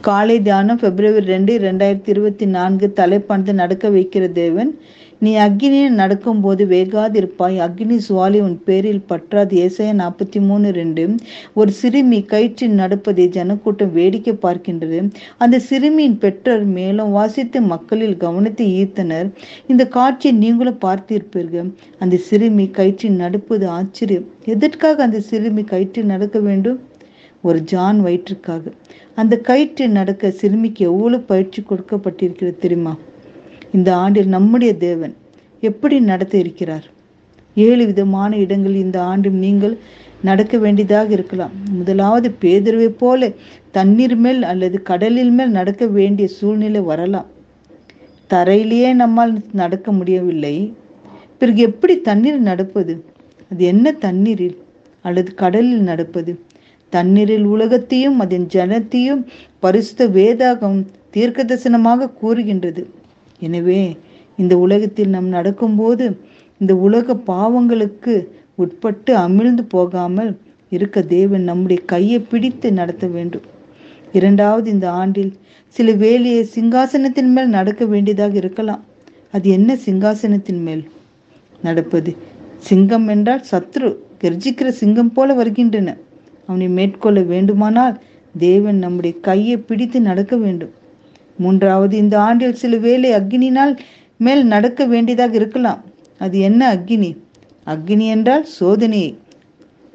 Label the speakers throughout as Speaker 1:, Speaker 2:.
Speaker 1: காலை தியானம் பிப்ரவரி ரெண்டு ரெண்டாயிரத்தி இருபத்தி நான்கு தலைப்பானது நடக்க வைக்கிற தேவன் நீ அக்னியை நடக்கும்போது வேகாதிருப்பாய். அக்னி சுவாலி உன் பேரில் பற்றாது. ஏசாய நாற்பத்தி மூணு ரெண்டு. ஒரு சிறுமி கயிற்றில் நடப்பதை ஜனக்கூட்டம் வேடிக்கை பார்க்கின்றது. அந்த சிறுமியின் பெற்றோர் மேலும் வாசித்து மக்களில் கவனத்தை ஈர்த்தனர். இந்த காட்சியை நீங்களும் பார்த்திருப்பீர்கள். அந்த சிறுமி கயிற்றில் நடப்பது ஆச்சரியம். எதற்காக அந்த சிறுமி கயிற்றில் நடக்க வேண்டும்? ஒரு ஜான் வயிற்றுக்காக. அந்த கயிற்றில் நடக்க சிறுமிக்கு எவ்வளவு பயிற்சி கொடுக்கப்பட்டிருக்கிறது தெரியுமா? இந்த ஆண்டில் நம்முடைய தேவன் எப்படி நடத்த இருக்கிறார்? ஏழு விதமான இடங்களில் இந்த ஆண்டும் நீங்கள் நடக்க வேண்டியதாக இருக்கலாம். முதலாவது பேதர்வை போல தண்ணீர் மேல் அல்லது கடலில் மேல் நடக்க வேண்டிய சூழ்நிலை வரலாம். தரையிலேயே நம்மால் நடக்க முடியவில்லை. பிறகு எப்படி தண்ணீர் நடப்பது? அது என்ன தண்ணீரில் அல்லது கடலில் நடப்பது? தண்ணீரில் உலகத்தையும் அதன் ஜனத்தையும் பரிசுத்த வேதாகம் தீர்க்க தரிசனமாக கூறுகின்றது. எனவே இந்த உலகத்தில் நாம் நடக்கும்போது இந்த உலக பாவங்களுக்கு உட்பட்டு அமிழ்ந்து போகாமல் இருக்க தேவன் நம்முடைய கையை பிடித்து நடத்த வேண்டும். இரண்டாவது இந்த ஆண்டில் சில வேலையை சிங்காசனத்தின் மேல் நடக்க வேண்டியதாக இருக்கலாம். அது என்ன சிங்காசனத்தின் மேல்? நடப்பது சிங்கம் என்றால் சத்ரு கர்ஜிக்கிற சிங்கம் போல வருகின்றன. அவனை மேற்கொள்ள வேண்டுமானால் தேவன் நம்முடைய கையை பிடித்து நடக்க வேண்டும். மூன்றாவது இந்த ஆண்டில் சில வேலை அக்னினால் மேல் நடக்க வேண்டியதாக இருக்கலாம். அது என்ன அக்னி அக்னி என்றால் சோதனையை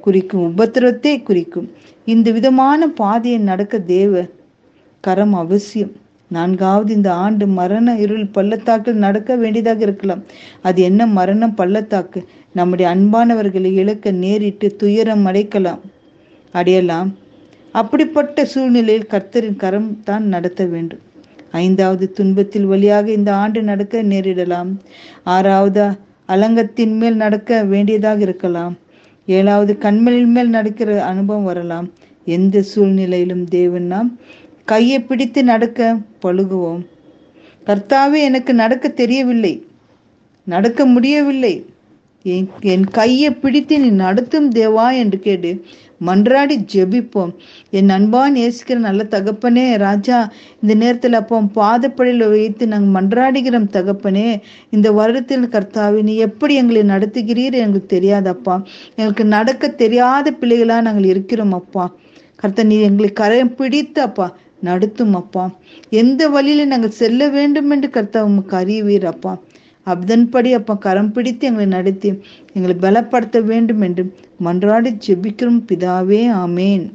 Speaker 1: குறிக்கும் உபத்திரத்தை குறிக்கும். இந்த விதமான பாதையை நடக்க தேவ கரம் அவசியம். நான்காவது இந்த ஆண்டு மரண இருள் பள்ளத்தாக்கில் நடக்க வேண்டியதாக இருக்கலாம். அது என்ன மரணம் பள்ளத்தாக்கு? நம்முடைய அன்பானவர்களை இழக்க நேரிட்டு துயரம் அடைக்கலாம். அடையலாம் அப்படிப்பட்ட சூழ்நிலையில் கர்த்தரின் கரம் தான் நடத்த வேண்டும். ஐந்தாவது துன்பத்தில் வழியாக இந்த ஆண்டு நடக்க நேரிடலாம். ஆறாவது அலங்கத்தின் மேல் நடக்க வேண்டியதாக இருக்கலாம். ஏழாவது கண்மலின் மேல் நடக்கிற அனுபவம் வரலாம். எந்த சூழ்நிலையிலும் தேவன் நாம் கையை பிடித்து நடக்க பழுகுவோம். கர்த்தாவே எனக்கு நடக்க தெரியவில்லை. நடக்க முடியவில்லை. என் கையை பிடித்து நீ நடத்தும் தேவா என்று கேட்டு மன்றாடி ஜெபிப்போம். என் அன்பான் நேசிக்கிற நல்ல தகப்பனே ராஜா இந்த நேரத்தில் அப்போ பாதப்படையில் வைத்து நாங்கள் மன்றாடுகிறோம் தகப்பனே. இந்த வருடத்தில் கர்த்தாவே நீ எப்படி எங்களை நடத்துகிறீர் எங்களுக்கு தெரியாதப்பா. எங்களுக்கு நடக்க தெரியாத பிள்ளைகளாக நாங்கள் இருக்கிறோம் அப்பா. கர்த்தா நீ எங்களை கரையம் பிடித்து அப்பா நடத்தும் அப்பா. எந்த வழியில நாங்கள் செல்ல வேண்டும் என்று கர்த்தா உமக்கு அறிவீர் அப்பா. அதன்படி அப்பா கரம் பிடித்து எங்களை நடத்தி எங்களை பலப்படுத்த வேண்டும் என்று மன்றாடி ஜெபிக்கிறோம். பிதாவே ஆமேன்.